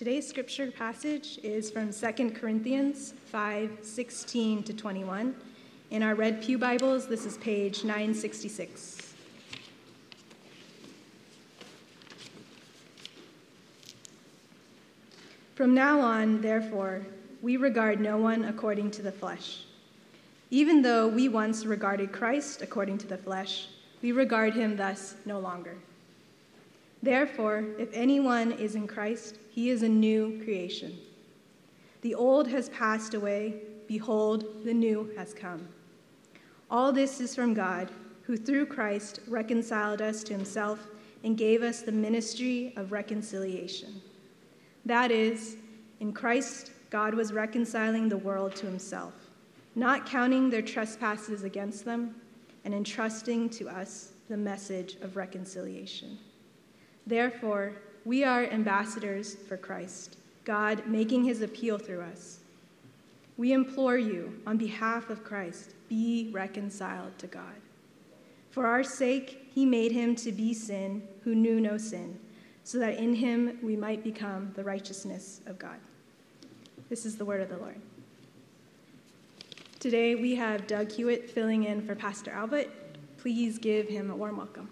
Today's scripture passage is from 2 Corinthians 5 16 to 21. In our Red Pew Bibles, this is page 966. From now on, therefore, we regard no one according to the flesh. Even though we once regarded Christ according to the flesh, we regard him thus no longer. Therefore, if anyone is in Christ, he is a new creation. The old has passed away, behold, the new has come. All this is from God, who through Christ reconciled us to himself and gave us the ministry of reconciliation. That is, in Christ, God was reconciling the world to himself, not counting their trespasses against them, and entrusting to us the message of reconciliation. Therefore, we are ambassadors for Christ, God making his appeal through us. We implore you, on behalf of Christ, be reconciled to God. For our sake, he made him to be sin who knew no sin, so that in him we might become the righteousness of God. This is the word of the Lord. Today we have Doug Hewitt filling in for Pastor Albert. Please give him a warm welcome.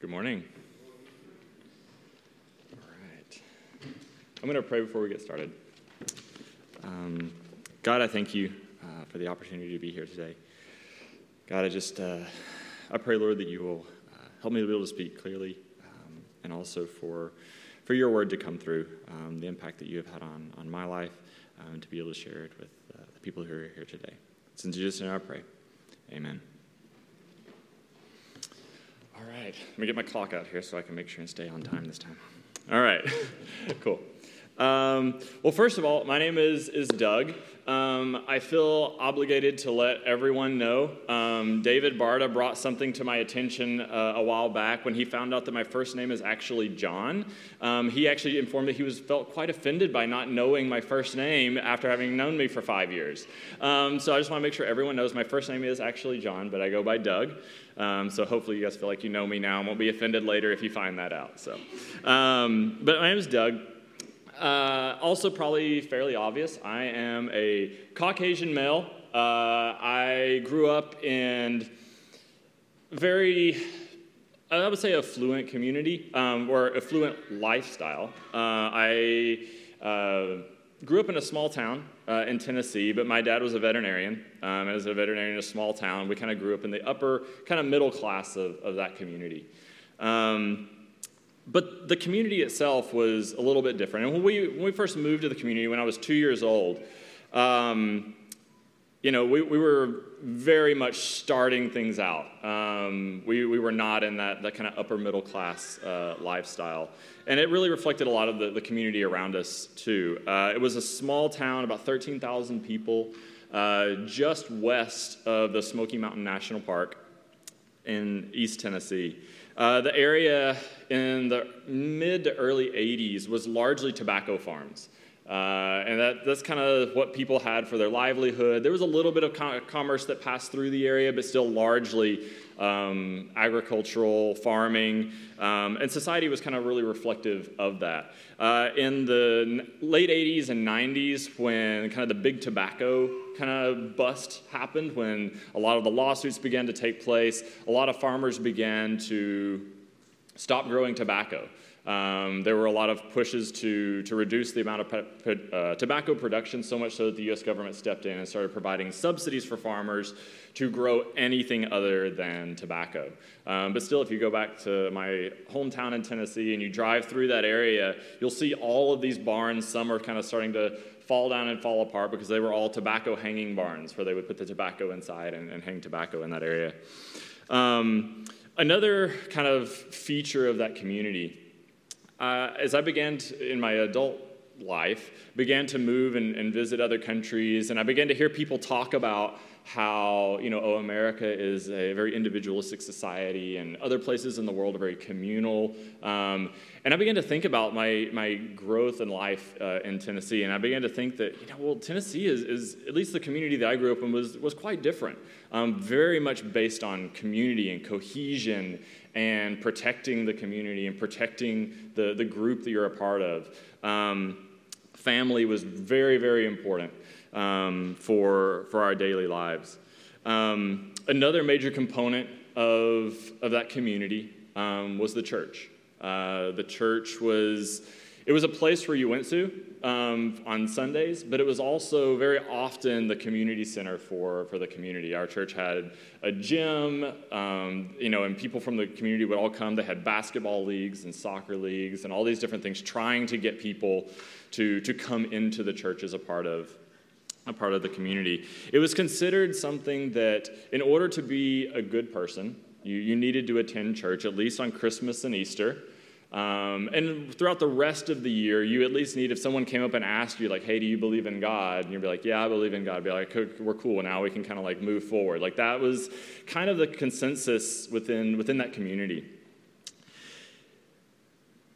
Good morning. All right. I'm going to pray before we get started. Um, God, I thank you uh, for the opportunity to be here today. God, I just, uh, I pray, Lord, that you will help me to be able to speak clearly, um, and also for, for your word to come through, um, the impact that you have had on, on my life, um, to be able to share it with uh, the people who are here today. It's in Jesus' name I pray. Amen. All right, let me get my clock out here so I can make sure and stay on time this time. All right, cool. Um, well, first of all, my name is, is Doug. Um, I feel obligated to let everyone know. Um, David Barta brought something to my attention uh, a while back when he found out that my first name is actually John. Um, he actually informed me he was felt quite offended by not knowing my first name after having known me for five years. Um, so I just want to make sure everyone knows my first name is actually John, but I go by Doug. Um, so hopefully you guys feel like you know me now and won't be offended later if you find that out. So, um, but my name is Doug. Uh, also, probably fairly obvious, I am a Caucasian male. Uh, I grew up in very, I would say, affluent community um, or affluent lifestyle. Uh, I uh, grew up in a small town uh, in Tennessee, but my dad was a veterinarian. Um, as a veterinarian in a small town, we kind of grew up in the upper, kind of middle class of, of that community. Um, but the community itself was a little bit different. And when we, when we first moved to the community, when I was two years old, um, you know, we, we were very much starting things out. Um, we, we were not in that, that kind of upper middle class uh, lifestyle. And it really reflected a lot of the, the community around us, too. Uh, it was a small town, about 13,000 people, uh, just west of the Smoky Mountain National Park in East Tennessee. Uh, the area in the mid to early 80s was largely tobacco farms. Uh, and that, that's kind of what people had for their livelihood. There was a little bit of com- commerce that passed through the area, but still largely um, agricultural, farming, um, and society was kind of really reflective of that. Uh, in the late 80s and 90s, when kind of the big tobacco kind of bust happened, when a lot of the lawsuits began to take place, a lot of farmers began to stop growing tobacco. Um, there were a lot of pushes to, to reduce the amount of pe- uh, tobacco production, so much so that the US government stepped in and started providing subsidies for farmers to grow anything other than tobacco. Um, but still, if you go back to my hometown in Tennessee and you drive through that area, you'll see all of these barns. Some are kind of starting to fall down and fall apart because they were all tobacco hanging barns where they would put the tobacco inside and, and hang tobacco in that area. Um, another kind of feature of that community uh, as I began to, in my adult life, began to move and, and, visit other countries, and I began to hear people talk about how, you know, oh, America is a very individualistic society and other places in the world are very communal. Um, and I began to think about my, my growth in life uh, in Tennessee, and I began to think that, you know, well, Tennessee is, is at least the community that I grew up in was, was quite different, um, very much based on community and cohesion and protecting the community and protecting the, the group that you're a part of. Um, family was very, very important um, for, for our daily lives. Um, another major component of, of that community um, was the church. Uh, the church was, it was a place where you went to um, on Sundays, but it was also very often the community center for, for the community. Our church had a gym, um, you know, and people from the community would all come. They had basketball leagues and soccer leagues and all these different things, trying to get people to, to come into the church as a part of a part of the community. It was considered something that, in order to be a good person, you, you needed to attend church at least on Christmas and Easter. Um, and throughout the rest of the year, you at least need, if someone came up and asked you, like, hey, do you believe in God? And you'd be like, yeah, I believe in God. I'd be like, we're cool now. We can kind of like move forward. Like, that was kind of the consensus within, within that community.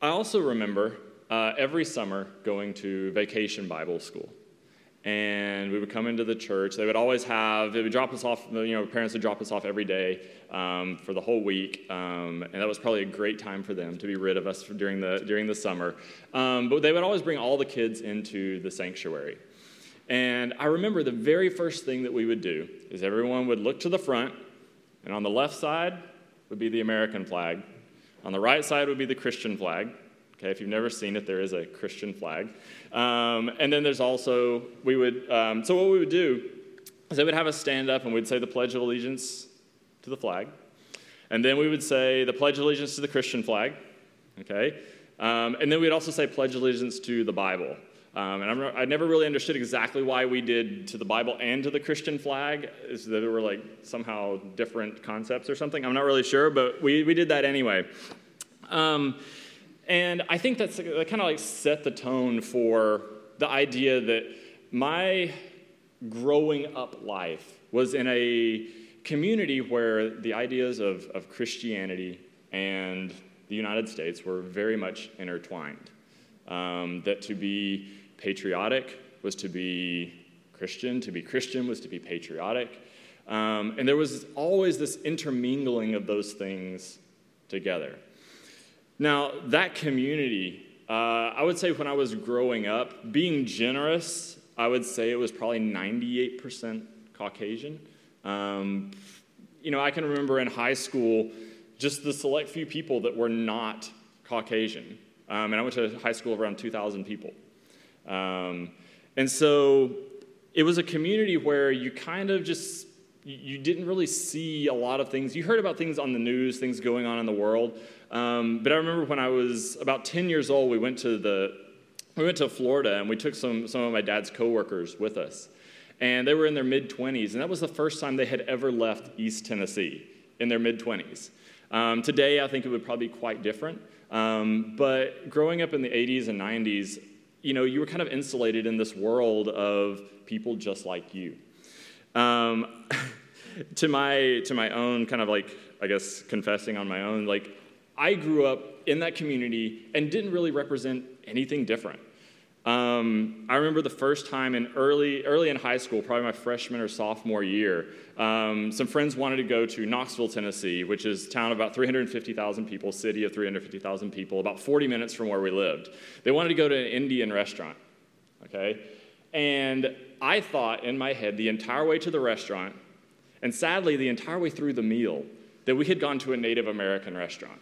I also remember uh, every summer going to vacation Bible school and we would come into the church. They would always have, they would drop us off, you know, parents would drop us off every day um, for the whole week. Um, and that was probably a great time for them to be rid of us during the, during the summer. Um, but they would always bring all the kids into the sanctuary. And I remember the very first thing that we would do is everyone would look to the front, and on the left side would be the American flag. On the right side would be the Christian flag. Okay, if you've never seen it, there is a Christian flag. Um, and then there's also, we would, um, so what we would do is they would have us stand up and we'd say the Pledge of Allegiance to the flag. And then we would say the Pledge of Allegiance to the Christian flag. Okay? Um, and then we'd also say Pledge Allegiance to the Bible. Um, and I'm, i never really understood exactly why we did to the Bible and to the Christian flag, is that there were like somehow different concepts or something. I'm not really sure, but we, we did that anyway. Um, and I think that's that kind of like set the tone for the idea that my growing up life was in a community where the ideas of, of Christianity and the United States were very much intertwined. Um, that to be patriotic was to be Christian, to be Christian was to be patriotic. Um, and there was always this intermingling of those things together. Now, that community, uh, I would say when I was growing up, being generous, I would say it was probably 98% Caucasian. Um, you know, I can remember in high school just the select few people that were not Caucasian. Um, and I went to a high school of around 2,000 people. Um, and so it was a community where you kind of just you didn't really see a lot of things. You heard about things on the news, things going on in the world, um, but I remember when I was about 10 years old, we went to the we went to Florida and we took some some of my dad's coworkers with us, and they were in their mid 20s, and that was the first time they had ever left East Tennessee in their mid 20s. Um, today, I think it would probably be quite different. Um, but growing up in the 80s and 90s, you know, you were kind of insulated in this world of people just like you. Um, to my to my own kind of like I guess confessing on my own, like I grew up in that community and didn't really represent anything different. Um, I remember the first time in early, early in high school, probably my freshman or sophomore year, um, some friends wanted to go to Knoxville, Tennessee, which is a town of about 350,000 people, city of 350,000 people, about 40 minutes from where we lived. They wanted to go to an Indian restaurant, okay? And I thought in my head the entire way to the restaurant, and sadly the entire way through the meal, that we had gone to a Native American restaurant.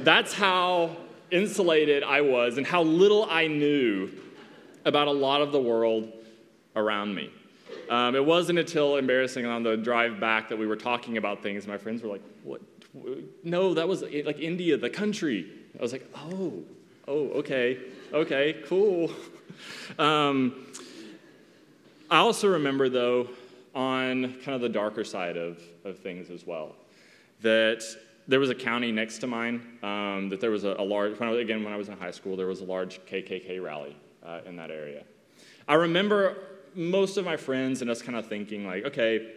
That's how insulated I was and how little I knew about a lot of the world around me. Um, it wasn't until embarrassing on the drive back that we were talking about things. My friends were like, "What? No, that was like India, the country." I was like, "Oh, oh, okay, okay, cool." Um, I also remember, though, on kind of the darker side of, of things as well, that there was a county next to mine um, that there was a, a large, when again, when I was in high school, there was a large KKK rally uh, in that area. I remember most of my friends and us kind of thinking like, okay,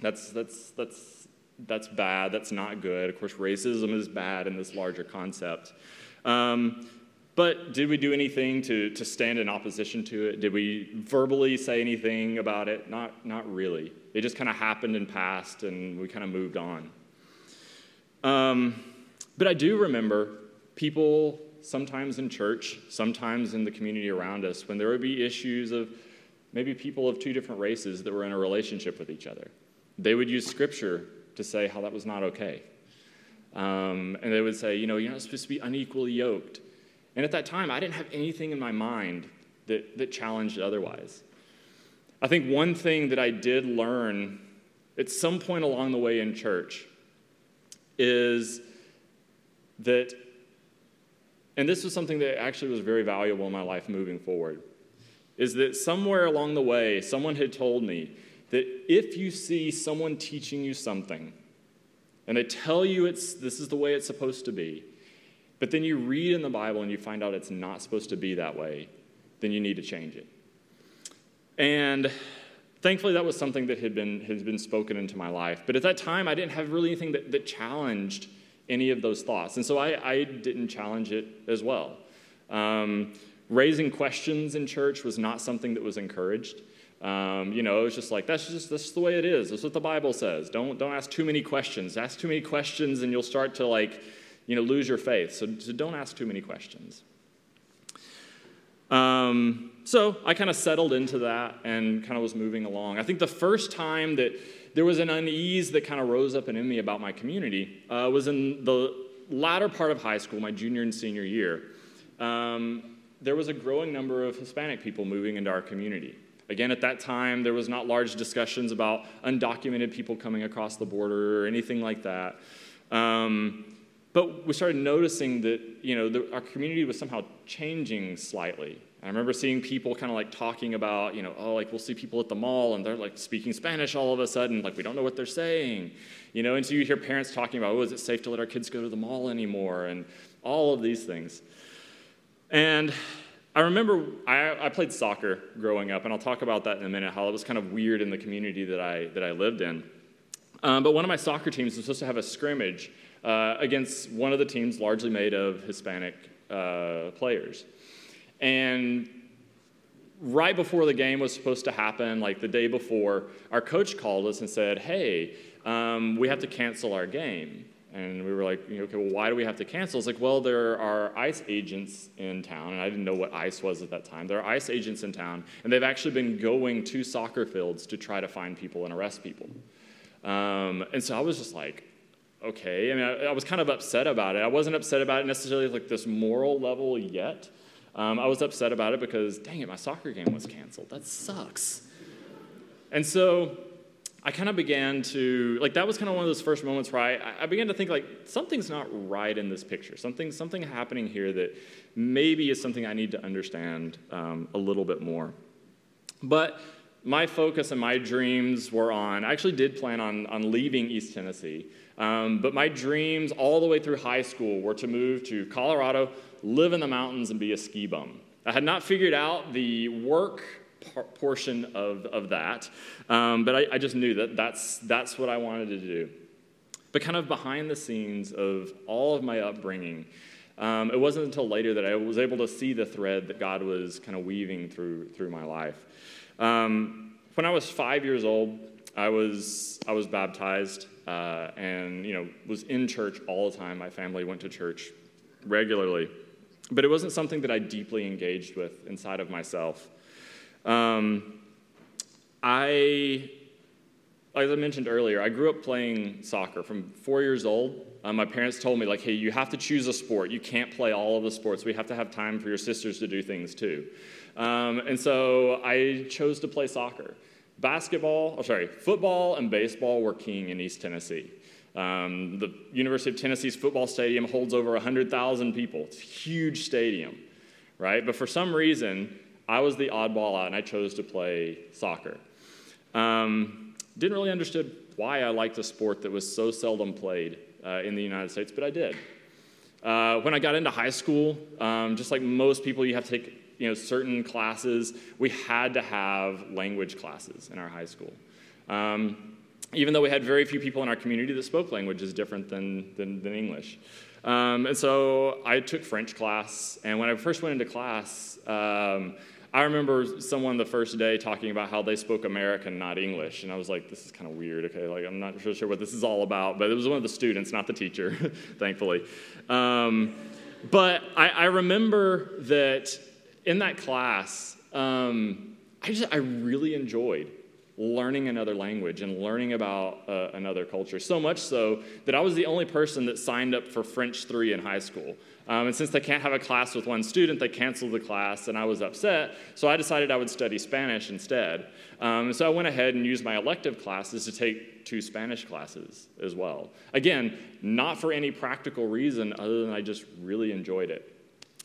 that's that's that's that's bad. That's not good. Of course, racism is bad in this larger concept. Um, but did we do anything to, to stand in opposition to it? Did we verbally say anything about it? Not, not really. It just kind of happened and passed, and we kind of moved on. Um, but I do remember people sometimes in church, sometimes in the community around us, when there would be issues of maybe people of two different races that were in a relationship with each other. They would use scripture to say how that was not okay. Um, and they would say, you know, you're not supposed to be unequally yoked. And at that time, I didn't have anything in my mind that, that challenged otherwise. I think one thing that I did learn at some point along the way in church is that, and this was something that actually was very valuable in my life moving forward, is that somewhere along the way, someone had told me that if you see someone teaching you something, and they tell you it's, this is the way it's supposed to be, but then you read in the Bible and you find out it's not supposed to be that way, then you need to change it. And thankfully, that was something that had been, had been spoken into my life. But at that time, I didn't have really anything that, that challenged any of those thoughts. And so I, I didn't challenge it as well. Um, raising questions in church was not something that was encouraged. Um, you know, it was just like, that's just, that's the way it is. That's what the Bible says. Don't, don't ask too many questions. Ask too many questions and you'll start to like, you know, lose your faith. So, so don't ask too many questions. Um, so I kind of settled into that and kind of was moving along. I think the first time that there was an unease that kind of rose up in me about my community uh, was in the latter part of high school, my junior and senior year. Um, there was a growing number of Hispanic people moving into our community. Again, at that time, there was not large discussions about undocumented people coming across the border or anything like that. Um, but we started noticing that, you know, the, our community was somehow changing slightly. I remember seeing people kind of like talking about, you know, oh, like we'll see people at the mall and they're like speaking Spanish all of a sudden, like we don't know what they're saying, you know, and so you hear parents talking about, oh, is it safe to let our kids go to the mall anymore, and all of these things. And I remember I, I played soccer growing up, and I'll talk about that in a minute, how it was kind of weird in the community that I, that I lived in. Um, but one of my soccer teams was supposed to have a scrimmage uh, against one of the teams largely made of Hispanic uh, players. And right before the game was supposed to happen, like the day before, our coach called us and said, Hey, um, we have to cancel our game. And we were like, okay, well, why do we have to cancel? It's like, well, there are ICE agents in town, and I didn't know what ICE was at that time. There are ICE agents in town, and they've actually been going to soccer fields to try to find people and arrest people. Um, and so I was just like, okay. I mean, I, I, was kind of upset about it. I wasn't upset about it necessarily like this moral level yet. Um, I was upset about it because, dang it, my soccer game was canceled. That sucks. And so I kind of began to, like, that was kind of one of those first moments where I, I began to think, like, something's not right in this picture. Something, something happening here that maybe is something I need to understand um, a little bit more. But my focus and my dreams were on, I actually did plan on, on leaving East Tennessee. Um, but my dreams all the way through high school were to move to Colorado, live in the mountains, and be a ski bum. I had not figured out the work portion of, of that, um, but I, I just knew that that's, that's what I wanted to do. But kind of behind the scenes of all of my upbringing, um, it wasn't until later that I was able to see the thread that God was kind of weaving through, through my life. Um, when I was five years old, I was, I was baptized uh, and you know was in church all the time. My family went to church regularly, but it wasn't something that I deeply engaged with inside of myself. Um, I, as I mentioned earlier, I grew up playing soccer from four years old. Uh, my parents told me like, "Hey, you have to choose a sport. You can't play all of the sports. We have to have time for your sisters to do things too." Um, and so I chose to play soccer basketball, oh, sorry, football and baseball were king in East Tennessee. Um, the University of Tennessee's football stadium holds over 100,000 people. It's a huge stadium, right? But for some reason, I was the oddball out and I chose to play soccer. Um, didn't really understand why I liked a sport that was so seldom played uh, in the United States, but I did. Uh, when I got into high school, um, just like most people, you have to take you know, certain classes, we had to have language classes in our high school. Um, even though we had very few people in our community that spoke languages different than, than, than English. Um, and so I took French class, and when I first went into class, um, I remember someone the first day talking about how they spoke American, not English, and I was like, "This is kind of weird." Okay, like I'm not sure what this is all about, but it was one of the students, not the teacher, thankfully. Um, but I, I, remember that in that class, um, I just I really enjoyed learning another language and learning about uh, another culture. So much so that I was the only person that signed up for French 3 in high school. Um, and since they can't have a class with one student, they canceled the class, and I was upset. So I decided I would study Spanish instead. Um, so I went ahead and used my elective classes to take two Spanish classes as well. Again, not for any practical reason other than I just really enjoyed it.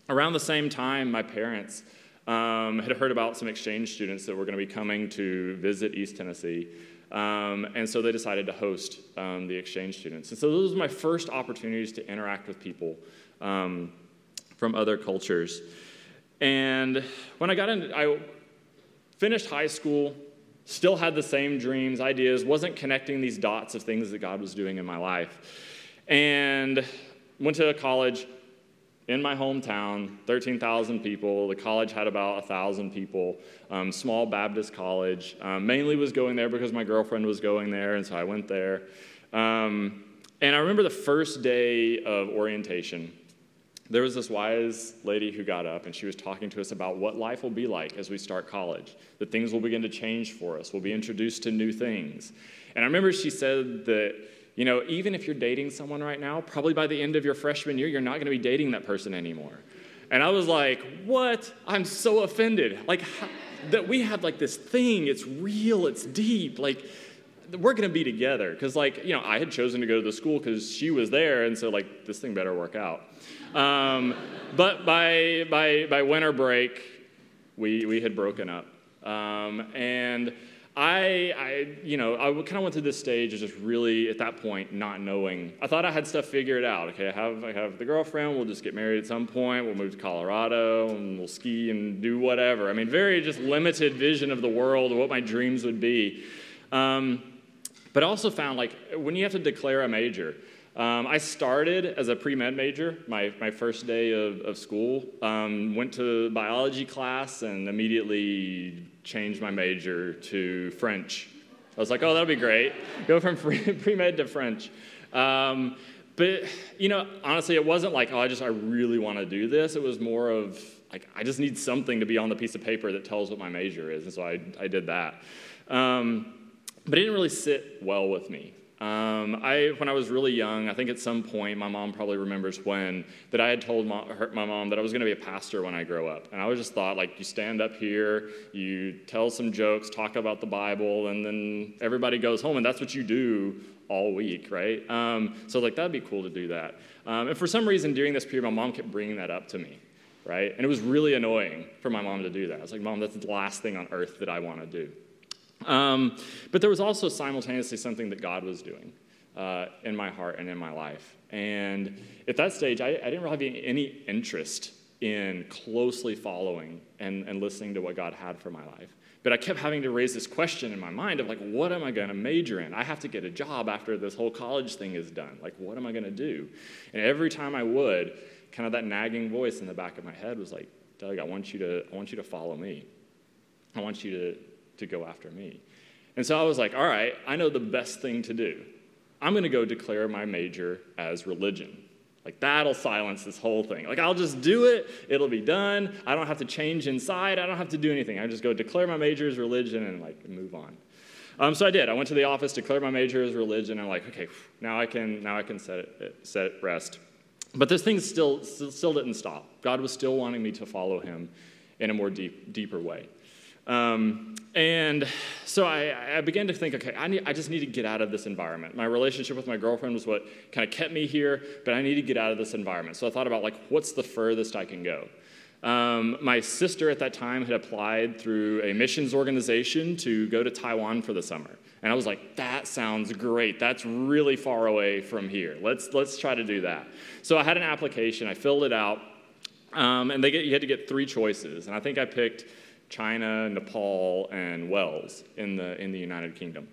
Around the same time, my parents um, had heard about some exchange students that were going to be coming to visit East Tennessee. Um, and so they decided to host um, the exchange students. And so those were my first opportunities to interact with people um, from other cultures. And when I got in, I finished high school, still had the same dreams, ideas, wasn't connecting these dots of things that God was doing in my life. And went to college, in my hometown, 13,000 people. The college had about 1,000 people. Um, small Baptist college. Um, mainly was going there because my girlfriend was going there, and so I went there. Um, and I remember the first day of orientation. There was this wise lady who got up and she was talking to us about what life will be like as we start college, that things will begin to change for us, we'll be introduced to new things. And I remember she said that you know, even if you're dating someone right now, probably by the end of your freshman year, you're not going to be dating that person anymore. And I was like, what? I'm so offended. Like, that we have like this thing, it's real, it's deep. Like, we're going to be together. Because, like, you know, I had chosen to go to the school because she was there, and so, like, this thing better work out. Um, but by, by, by winter break, we, we had broken up. Um, and I, I, you know, I kind of went through this stage of just really, at that point, not knowing. I thought I had stuff figured out. Okay, I have, I have the girlfriend. We'll just get married at some point. We'll move to Colorado and we'll ski and do whatever. I mean, very just limited vision of the world of what my dreams would be. Um, but I also found like when you have to declare a major, um, I started as a pre med major, my, my first day of, of school. Um, went to biology class and immediately changed my major to French. I was like, oh, that'll be great. Go from pre med to French. Um, but, you know, honestly, it wasn't like, oh, I just, I really want to do this. It was more of, like, I just need something to be on the piece of paper that tells what my major is. And so I, I did that. Um, but it didn't really sit well with me. Um, I, when I was really young, I think at some point, my mom probably remembers when, that I had told my, her, my mom that I was going to be a pastor when I grow up. And I was just thought, like, you stand up here, you tell some jokes, talk about the Bible, and then everybody goes home, and that's what you do all week, right? Um, so, like, that'd be cool to do that. Um, and for some reason, during this period, my mom kept bringing that up to me, right? And it was really annoying for my mom to do that. I was like, Mom, that's the last thing on earth that I want to do. Um, but there was also simultaneously something that God was doing uh, in my heart and in my life. And at that stage, I, I didn't really have any interest in closely following and, and listening to what God had for my life. But I kept having to raise this question in my mind of like, what am I going to major in? I have to get a job after this whole college thing is done. Like, what am I going to do? And every time I would, kind of that nagging voice in the back of my head was like, Doug, I want you to, I want you to follow me. I want you to, to go after me. And so I was like, all right, I know the best thing to do. I'm going to go declare my major as religion. Like, that'll silence this whole thing. Like, I'll just do it, it'll be done. I don't have to change inside, I don't have to do anything. I just go declare my major as religion and, like, move on. Um, so I did. I went to the office, declared my major as religion, and I'm like, okay, now I can, now I can set it, set it rest. But this thing still, still didn't stop. God was still wanting me to follow him in a more deep, deeper way. Um, and so I, I, began to think, okay, I, need, I just need to get out of this environment. My relationship with my girlfriend was what kind of kept me here, but I need to get out of this environment. So I thought about, like, what's the furthest I can go? Um, my sister at that time had applied through a missions organization to go to Taiwan for the summer. And I was like, that sounds great. That's really far away from here. Let's, let's try to do that. So I had an application, I filled it out. Um, and they get, you had to get three choices. And I think I picked China, Nepal, and Wales in the, in the United Kingdom.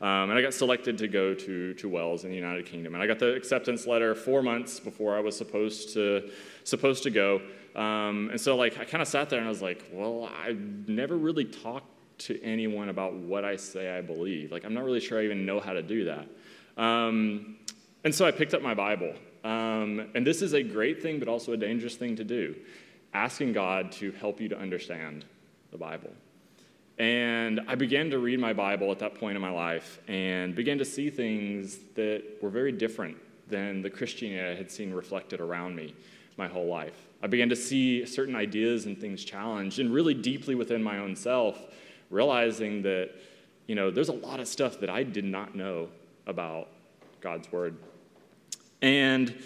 Um, and I got selected to go to, to Wales in the United Kingdom. And I got the acceptance letter four months before I was supposed to, supposed to go. Um, and so, like, I kind of sat there and I was like, well, I never really talked to anyone about what I say I believe. Like, I'm not really sure I even know how to do that. Um, and so I picked up my Bible. Um, and this is a great thing, but also a dangerous thing to do asking God to help you to understand the Bible. And I began to read my Bible at that point in my life and began to see things that were very different than the Christianity I had seen reflected around me my whole life. I began to see certain ideas and things challenged, and really deeply within my own self, realizing that, you know, there's a lot of stuff that I did not know about God's Word. And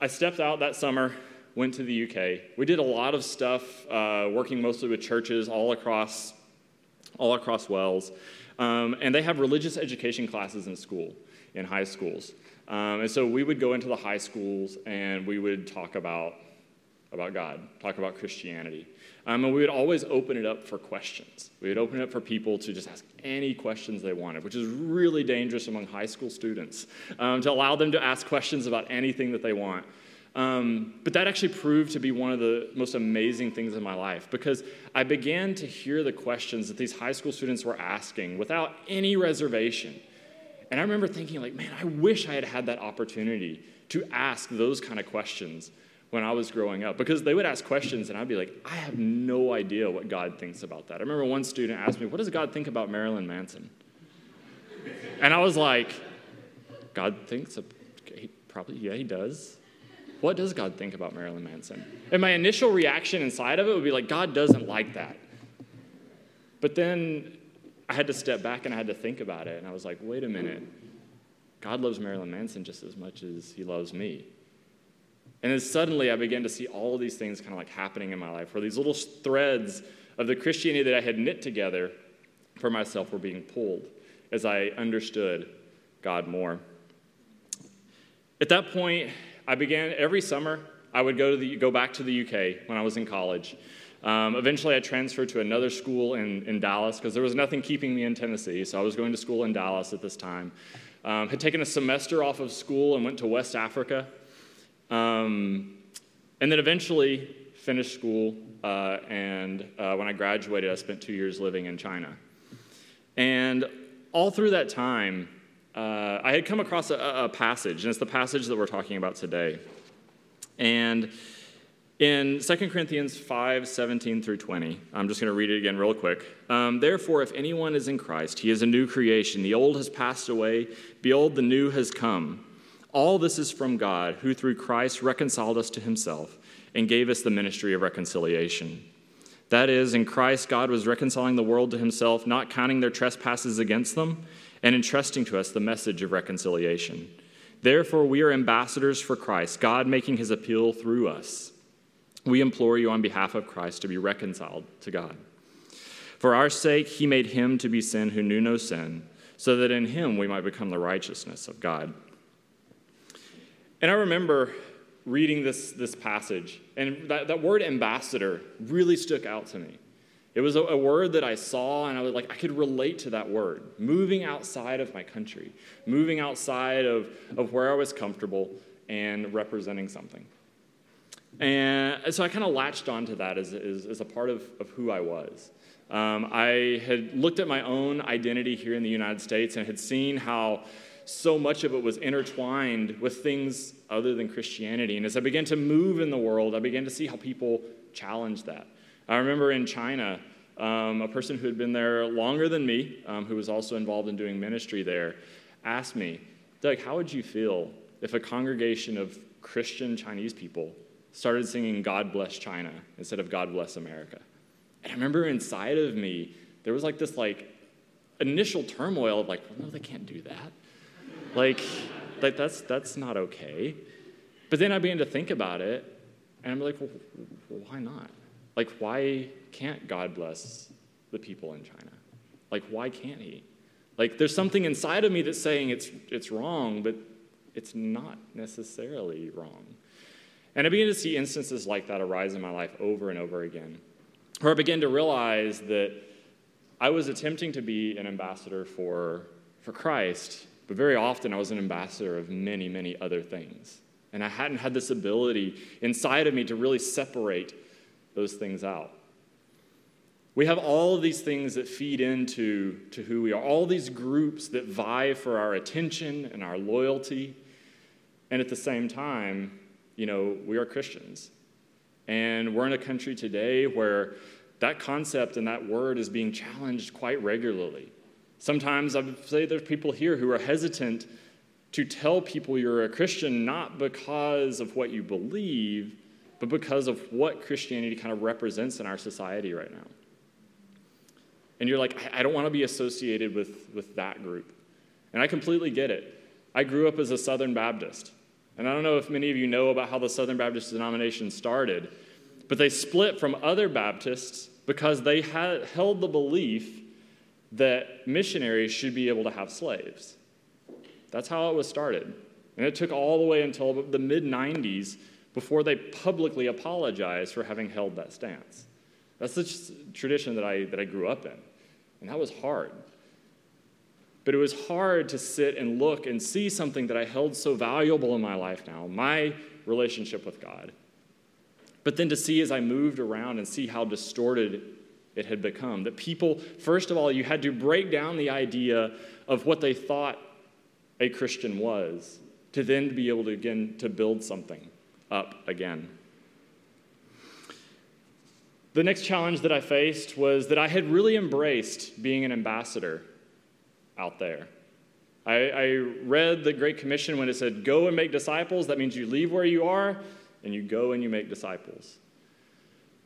I stepped out that summer, went to the UK. We did a lot of stuff, uh, working mostly with churches all across, all across Wales. Um, and they have religious education classes in school, in high schools. Um, and so we would go into the high schools and we would talk about, about God, talk about Christianity. Um, and we would always open it up for questions. We would open it up for people to just ask any questions they wanted, which is really dangerous among high school students, um, to allow them to ask questions about anything that they want. Um, but that actually proved to be one of the most amazing things in my life because I began to hear the questions that these high school students were asking without any reservation. And I remember thinking, like, man, I wish I had had that opportunity to ask those kind of questions when I was growing up because they would ask questions and I'd be like, I have no idea what God thinks about that. I remember one student asked me, What does God think about Marilyn Manson? And I was like, God thinks, he probably, yeah, he does. What does God think about Marilyn Manson? And my initial reaction inside of it would be like, God doesn't like that. But then I had to step back and I had to think about it. And I was like, wait a minute. God loves Marilyn Manson just as much as he loves me. And then suddenly I began to see all of these things kind of like happening in my life, where these little threads of the Christianity that I had knit together for myself were being pulled as I understood God more. At that point, I began every summer, I would go, to the, go back to the UK when I was in college. Um, eventually, I transferred to another school in, in Dallas because there was nothing keeping me in Tennessee. So I was going to school in Dallas at this time. Um, had taken a semester off of school and went to West Africa. Um, and then eventually finished school. Uh, and uh, when I graduated, I spent two years living in China. And all through that time, uh, I had come across a, a passage, and it's the passage that we're talking about today. And in 2 Corinthians 5 17 through 20, I'm just going to read it again real quick. Um, Therefore, if anyone is in Christ, he is a new creation. The old has passed away, behold, the new has come. All this is from God, who through Christ reconciled us to himself and gave us the ministry of reconciliation. That is, in Christ, God was reconciling the world to himself, not counting their trespasses against them, and entrusting to us the message of reconciliation. Therefore, we are ambassadors for Christ, God making his appeal through us. We implore you on behalf of Christ to be reconciled to God. For our sake, he made him to be sin who knew no sin, so that in him we might become the righteousness of God. And I remember reading this, this passage, and that, that word ambassador really stuck out to me. It was a, a, word that I saw, and I was like, I could relate to that word. Moving outside of my country, moving outside of, of where I was comfortable, and representing something. And so I kind of latched onto that as, as, as, a part of, of who I was. Um, I had looked at my own identity here in the United States and had seen how so much of it was intertwined with things other than Christianity. And as I began to move in the world, I began to see how people challenged that. I remember in China, um, a person who had been there longer than me, um, who was also involved in doing ministry there, asked me, Doug, how would you feel if a congregation of Christian Chinese people started singing God Bless China instead of God Bless America. And I remember inside of me, there was like this like initial turmoil of like, well, no, they can't do that. like, like that's that's not okay. But then I began to think about it, and I'm like, well, why not? Like, why can't God bless the people in China? Like, why can't He? Like, there's something inside of me that's saying it's it's wrong, but it's not necessarily wrong. And I began to see instances like that arise in my life over and over again, where I began to realize that I was attempting to be an ambassador for, for Christ, but very often I was an ambassador of many, many other things. And I hadn't had this ability inside of me to really separate those things out. We have all of these things that feed into to who we are, all these groups that vie for our attention and our loyalty. And at the same time, you know, we are Christians. And we're in a country today where that concept and that word is being challenged quite regularly. Sometimes I would say there's people here who are hesitant to tell people you're a Christian not because of what you believe, but because of what Christianity kind of represents in our society right now. And you're like, I don't want to be associated with, with that group. And I completely get it. I grew up as a Southern Baptist. And I don't know if many of you know about how the Southern Baptist denomination started, but they split from other Baptists because they had held the belief that missionaries should be able to have slaves. That's how it was started. And it took all the way until the mid 90s before they publicly apologized for having held that stance. That's the tradition that I, that I grew up in. And that was hard. But it was hard to sit and look and see something that I held so valuable in my life now my relationship with God. But then to see as I moved around and see how distorted it had become. That people, first of all, you had to break down the idea of what they thought a Christian was to then be able to again to build something up again. The next challenge that I faced was that I had really embraced being an ambassador out there. I, I, read the Great Commission when it said, Go and make disciples. That means you leave where you are and you go and you make disciples.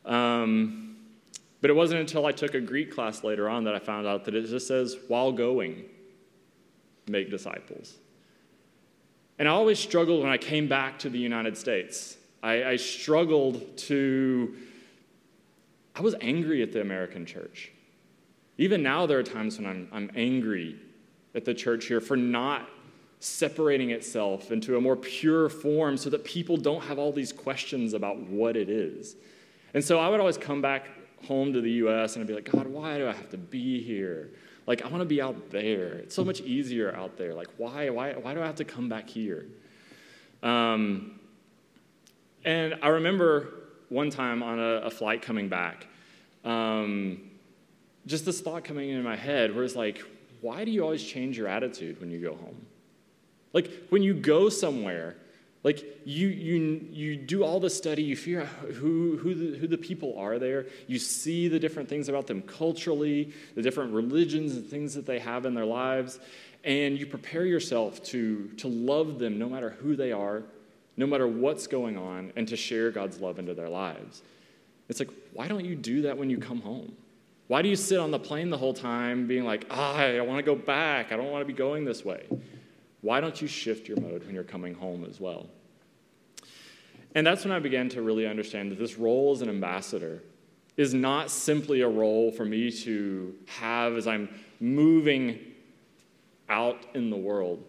Um, but it wasn't until I took a Greek class later on that I found out that it just says, While going, make disciples. And I always struggled when I came back to the United States. I, I struggled to I was angry at the American church. Even now, there are times when I'm, I'm angry at the church here for not separating itself into a more pure form so that people don't have all these questions about what it is. And so I would always come back home to the US and I'd be like, God, why do I have to be here? Like, I want to be out there. It's so much easier out there. Like, why, why, why do I have to come back here? Um, and I remember one time on a, a flight coming back, um, just this thought coming into my head where it's like, why do you always change your attitude when you go home? Like when you go somewhere, like you you you do all the study, you figure out who who the, who the people are there. You see the different things about them culturally, the different religions and things that they have in their lives, and you prepare yourself to to love them no matter who they are, no matter what's going on, and to share God's love into their lives. It's like, why don't you do that when you come home? Why do you sit on the plane the whole time being like, ah, I want to go back. I don't want to be going this way. Why don't you shift your mode when you're coming home as well? And that's when I began to really understand that this role as an ambassador is not simply a role for me to have as I'm moving out in the world,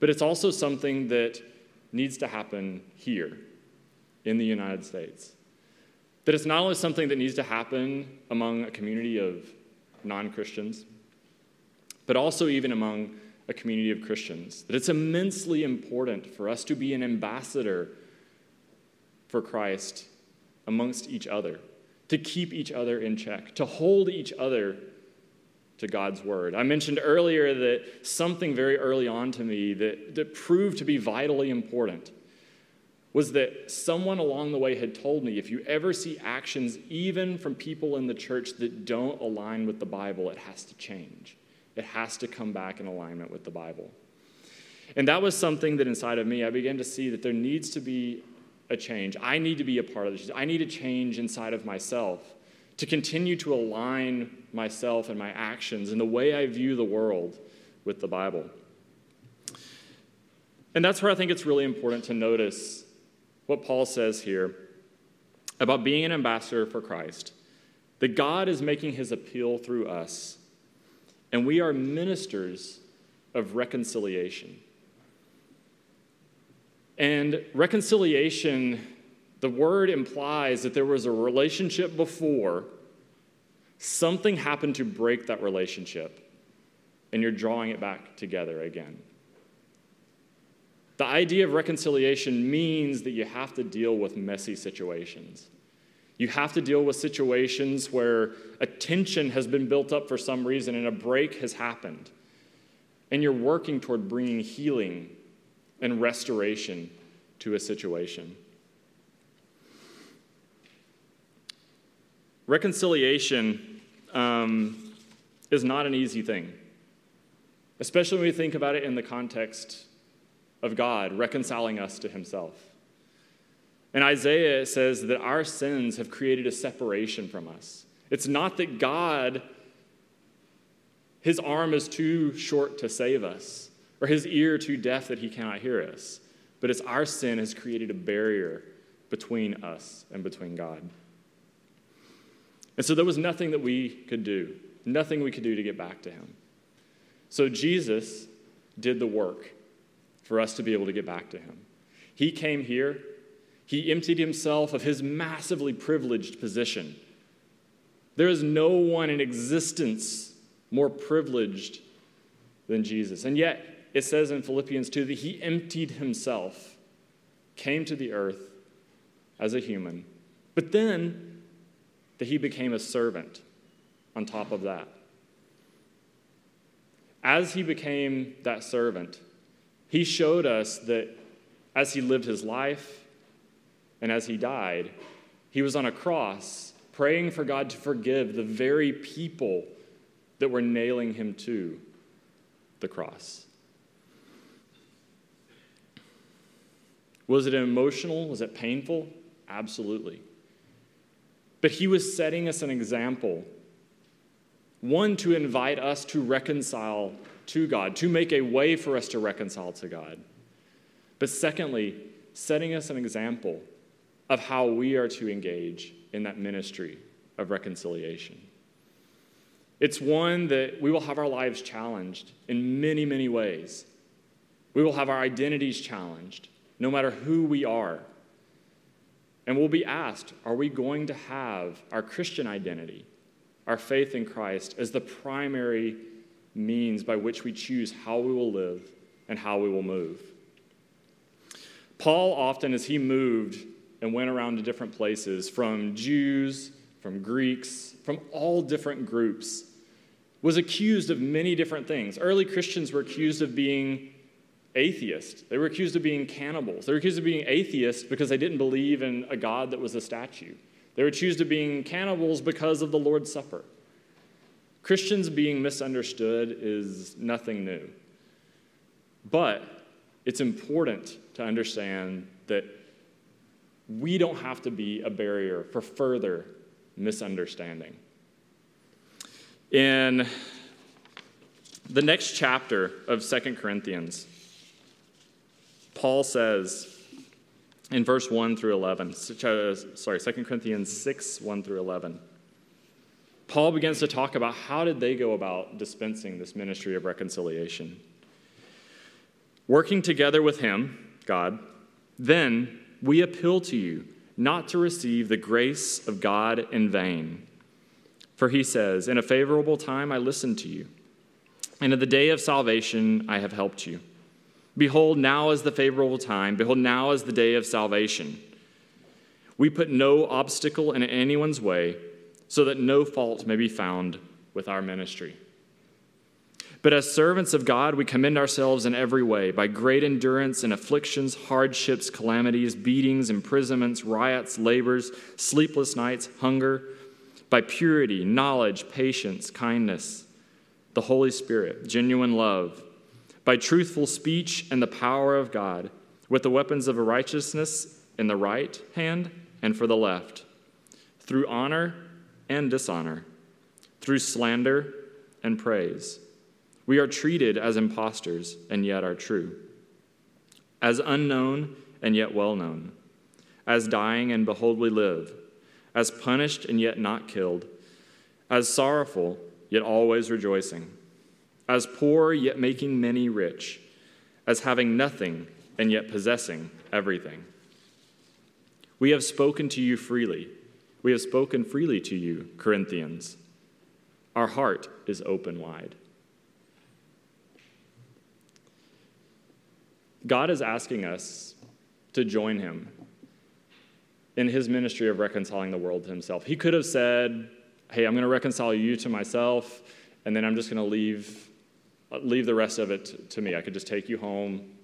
but it's also something that needs to happen here in the United States. That it's not only something that needs to happen among a community of non Christians, but also even among a community of Christians. That it's immensely important for us to be an ambassador for Christ amongst each other, to keep each other in check, to hold each other to God's word. I mentioned earlier that something very early on to me that, that proved to be vitally important was that someone along the way had told me if you ever see actions, even from people in the church, that don't align with the Bible, it has to change. It has to come back in alignment with the Bible. And that was something that inside of me, I began to see that there needs to be a change. I need to be a part of this. I need a change inside of myself to continue to align myself and my actions and the way I view the world with the Bible. And that's where I think it's really important to notice what Paul says here about being an ambassador for Christ, that God is making his appeal through us, and we are ministers of reconciliation. And reconciliation The word implies that there was a relationship before, something happened to break that relationship, and you're drawing it back together again. The idea of reconciliation means that you have to deal with messy situations. You have to deal with situations where a tension has been built up for some reason and a break has happened. And you're working toward bringing healing and restoration to a situation. Reconciliation um, is not an easy thing, especially when we think about it in the context of God reconciling us to Himself. In Isaiah, says that our sins have created a separation from us. It's not that God, His arm is too short to save us, or His ear too deaf that He cannot hear us, but it's our sin has created a barrier between us and between God. And so there was nothing that we could do, nothing we could do to get back to Him. So Jesus did the work for us to be able to get back to Him. He came here, He emptied Himself of His massively privileged position. There is no one in existence more privileged than Jesus. And yet, it says in Philippians 2 that He emptied Himself, came to the earth as a human, but then that He became a servant on top of that. As He became that servant, he showed us that as he lived his life and as he died, he was on a cross praying for God to forgive the very people that were nailing him to the cross. Was it emotional? Was it painful? Absolutely. But he was setting us an example. One, to invite us to reconcile to God, to make a way for us to reconcile to God. But secondly, setting us an example of how we are to engage in that ministry of reconciliation. It's one that we will have our lives challenged in many, many ways. We will have our identities challenged, no matter who we are. And we'll be asked are we going to have our Christian identity, our faith in Christ, as the primary means by which we choose how we will live and how we will move. Paul often, as he moved and went around to different places, from Jews, from Greeks, from all different groups, was accused of many different things. Early Christians were accused of being atheists. They were accused of being cannibals. They were accused of being atheists because they didn't believe in a God that was a statue. They were accused of being cannibals because of the Lord's Supper. Christians being misunderstood is nothing new. But it's important to understand that we don't have to be a barrier for further misunderstanding. In the next chapter of Second Corinthians, Paul says in verse 1 through 11, uh, sorry, 2 Corinthians 6, 1 through 11. Paul begins to talk about how did they go about dispensing this ministry of reconciliation. Working together with him, God, then we appeal to you not to receive the grace of God in vain. For he says, In a favorable time I listened to you, and in the day of salvation I have helped you. Behold, now is the favorable time. Behold, now is the day of salvation. We put no obstacle in anyone's way so that no fault may be found with our ministry. But as servants of God, we commend ourselves in every way by great endurance in afflictions, hardships, calamities, beatings, imprisonments, riots, labors, sleepless nights, hunger, by purity, knowledge, patience, kindness, the Holy Spirit, genuine love, by truthful speech and the power of God, with the weapons of righteousness in the right hand and for the left, through honor and dishonor, through slander and praise. We are treated as impostors and yet are true, as unknown and yet well known, as dying and behold we live, as punished and yet not killed, as sorrowful yet always rejoicing, as poor yet making many rich, as having nothing and yet possessing everything. We have spoken to you freely. We have spoken freely to you, Corinthians. Our heart is open wide. God is asking us to join him in his ministry of reconciling the world to himself. He could have said, Hey, I'm going to reconcile you to myself, and then I'm just going to leave, leave the rest of it to me. I could just take you home.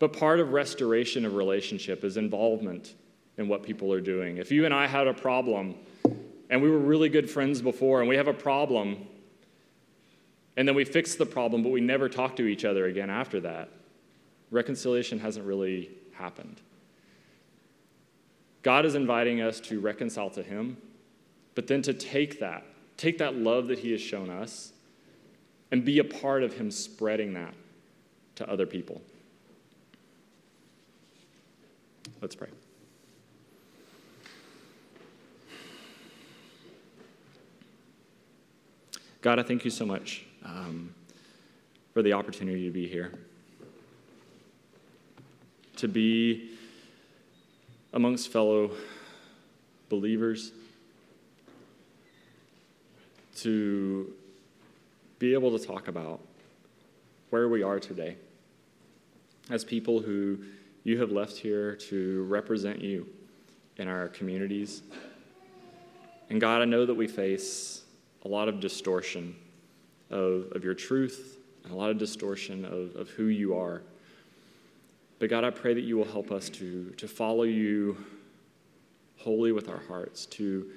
But part of restoration of relationship is involvement in what people are doing. If you and I had a problem, and we were really good friends before, and we have a problem, and then we fix the problem, but we never talk to each other again after that, reconciliation hasn't really happened. God is inviting us to reconcile to Him but then to take that, take that love that He has shown us, and be a part of Him spreading that to other people. Let's pray. God, I thank you so much um, for the opportunity to be here, to be amongst fellow believers to be able to talk about where we are today as people who you have left here to represent you in our communities. And God, I know that we face a lot of distortion of, of your truth and a lot of distortion of, of who you are. But God, I pray that you will help us to, to follow you wholly with our hearts, to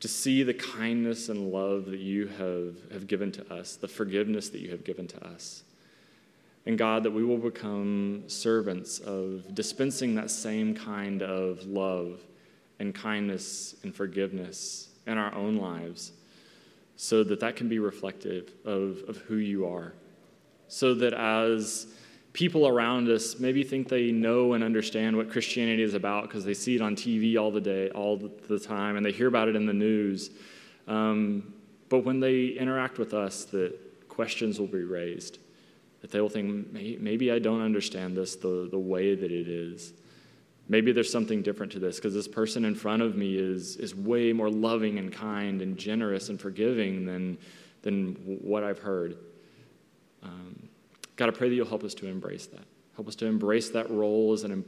to see the kindness and love that you have, have given to us, the forgiveness that you have given to us. And God, that we will become servants of dispensing that same kind of love and kindness and forgiveness in our own lives so that that can be reflective of, of who you are. So that as people around us maybe think they know and understand what Christianity is about because they see it on TV all the day, all the time, and they hear about it in the news. Um, but when they interact with us, that questions will be raised. That they will think, maybe I don't understand this the, the way that it is. Maybe there's something different to this because this person in front of me is, is way more loving and kind and generous and forgiving than, than what I've heard. Um, God, I pray that you'll help us to embrace that. Help us to embrace that role as, an,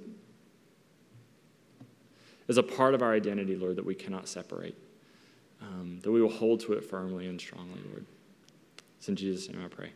as a part of our identity, Lord, that we cannot separate. Um, that we will hold to it firmly and strongly, Lord. It's in Jesus' name I pray.